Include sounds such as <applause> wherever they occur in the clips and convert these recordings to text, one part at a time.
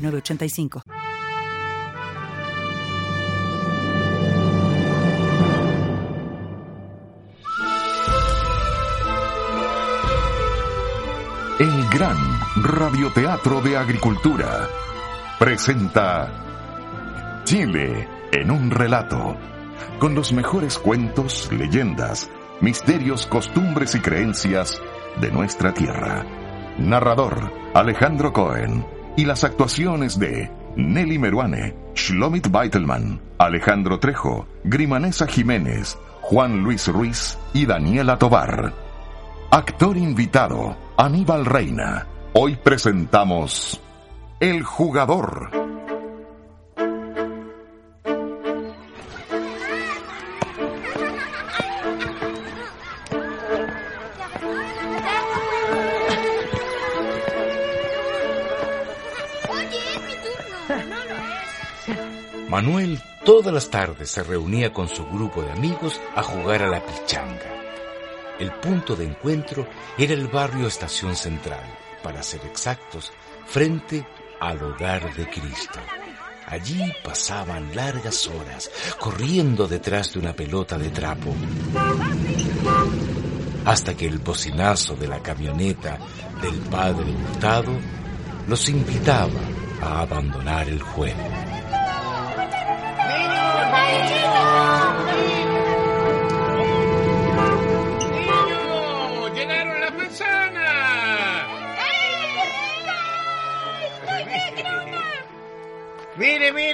985. El gran radioteatro de agricultura presenta Chile en un relato, con los mejores cuentos, leyendas, misterios, costumbres y creencias de nuestra tierra. Narrador Alejandro Cohen y las actuaciones de Nelly Meruane, Shlomit Beitelman, Alejandro Trejo, Grimanesa Jiménez, Juan Luis Ruiz y Daniela Tobar. Actor invitado, Aníbal Reina. Hoy presentamos El Jugador. Manuel todas las tardes se reunía con su grupo de amigos a jugar a la pichanga. El punto de encuentro era el barrio Estación Central, para ser exactos, frente al hogar de Cristo. Allí pasaban largas horas corriendo detrás de una pelota de trapo, hasta que el bocinazo de la camioneta del padre Hurtado los invitaba a abandonar el juego.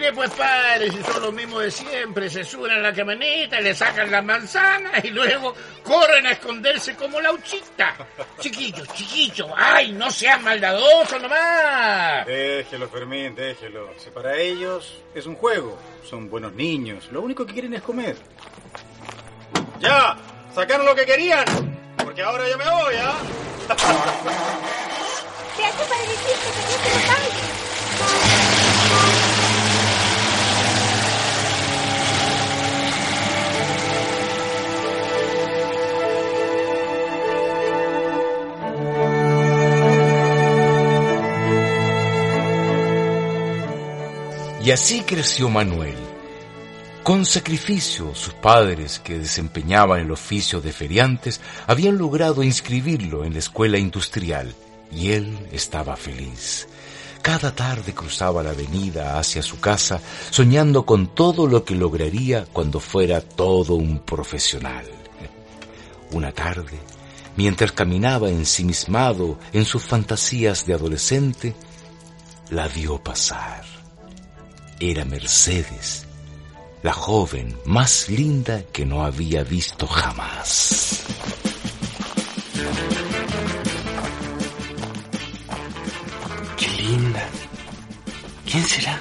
Mire, pues padre, si son los mismos de siempre, se suben a la camioneta, le sacan las manzanas y luego corren a esconderse como la uchita. Chiquillo, chiquillo, ay, no seas maldadoso nomás. Déjelo, Fermín, déjelo. Si para ellos es un juego, son buenos niños, lo único que quieren es comer. ¡Ya! ¡Sacaron lo que querían! Porque ahora yo me voy, ¿ah? Te hace para decirte que no te lo pagues. Y así creció Manuel. Con sacrificio, sus padres, que desempeñaban el oficio de feriantes, habían logrado inscribirlo en la escuela industrial, y él estaba feliz. Cada tarde cruzaba la avenida hacia su casa, soñando con todo lo que lograría cuando fuera todo un profesional. Una tarde, mientras caminaba ensimismado en sus fantasías de adolescente, la vio pasar. Era Mercedes, la joven más linda que no había visto jamás. Qué linda. ¿Quién será?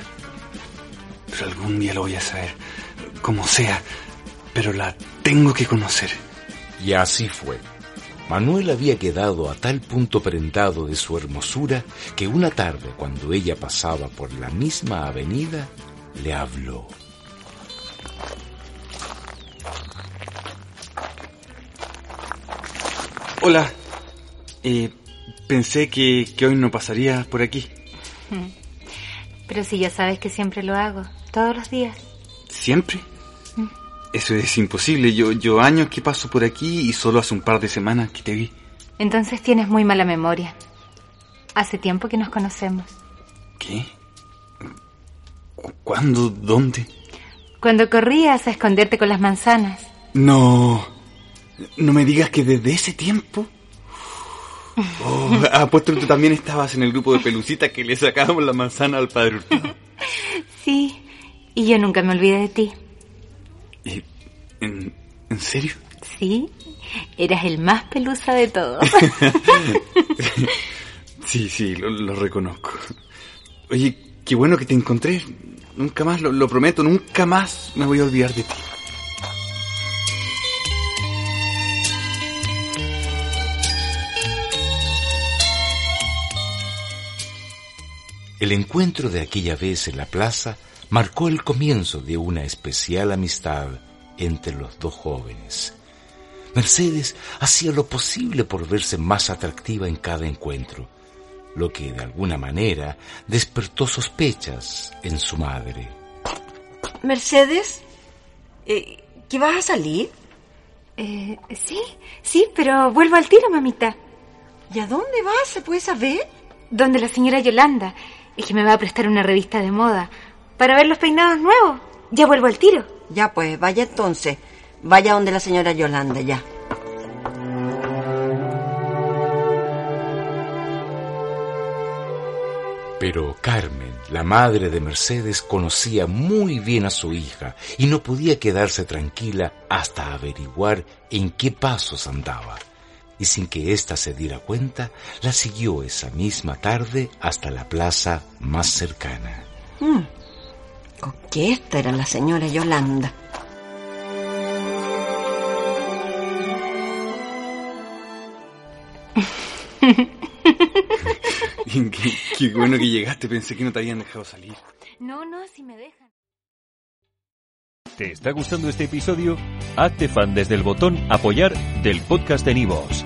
Pero algún día lo voy a saber. Como sea. Pero la tengo que conocer. Y así fue. Manuel había quedado a tal punto prendado de su hermosura que una tarde, cuando ella pasaba por la misma avenida, le habló. Hola. Eh, pensé que, que hoy no pasaría por aquí. <laughs> Pero si ya sabes que siempre lo hago, todos los días. ¿Siempre? Eso es imposible. Yo, yo años que paso por aquí y solo hace un par de semanas que te vi. Entonces tienes muy mala memoria. Hace tiempo que nos conocemos. ¿Qué? ¿Cu- ¿Cuándo? ¿Dónde? Cuando corrías a esconderte con las manzanas. No. No me digas que desde ese tiempo. <laughs> Oh, apuesto que tú también estabas en el grupo de pelucita que le sacábamos la manzana al padre Hurtado. Sí, y yo nunca me olvidé de ti. ¿Y- ¿En, ¿En serio? Sí, eras el más pelusa de todos. <laughs> Sí, sí, lo, lo reconozco. Oye, qué bueno que te encontré. Nunca más, lo, lo prometo, nunca más me voy a olvidar de ti. El encuentro de aquella vez en la plaza marcó el comienzo de una especial amistad entre los dos jóvenes. Mercedes hacía lo posible por verse más atractiva en cada encuentro, lo que de alguna manera despertó sospechas en su madre. Mercedes, eh, ¿qué vas a salir? Eh, sí, sí, pero vuelvo al tiro, mamita. ¿Y a dónde vas? ¿Se puede saber? Donde la señora Yolanda, es que me va a prestar una revista de moda para ver los peinados nuevos. Ya vuelvo al tiro. Ya pues, vaya entonces. Vaya donde la señora Yolanda, ya. Pero Carmen, la madre de Mercedes, conocía muy bien a su hija y no podía quedarse tranquila hasta averiguar en qué pasos andaba. Y sin que ésta se diera cuenta, la siguió esa misma tarde hasta la plaza más cercana. Mm. Coqueta era la señora Yolanda. <laughs> qué, qué bueno que llegaste, pensé que no te habían dejado salir. No, no, si me dejan. ¿Te está gustando este episodio? Hazte fan desde el botón Apoyar del podcast de Nivos.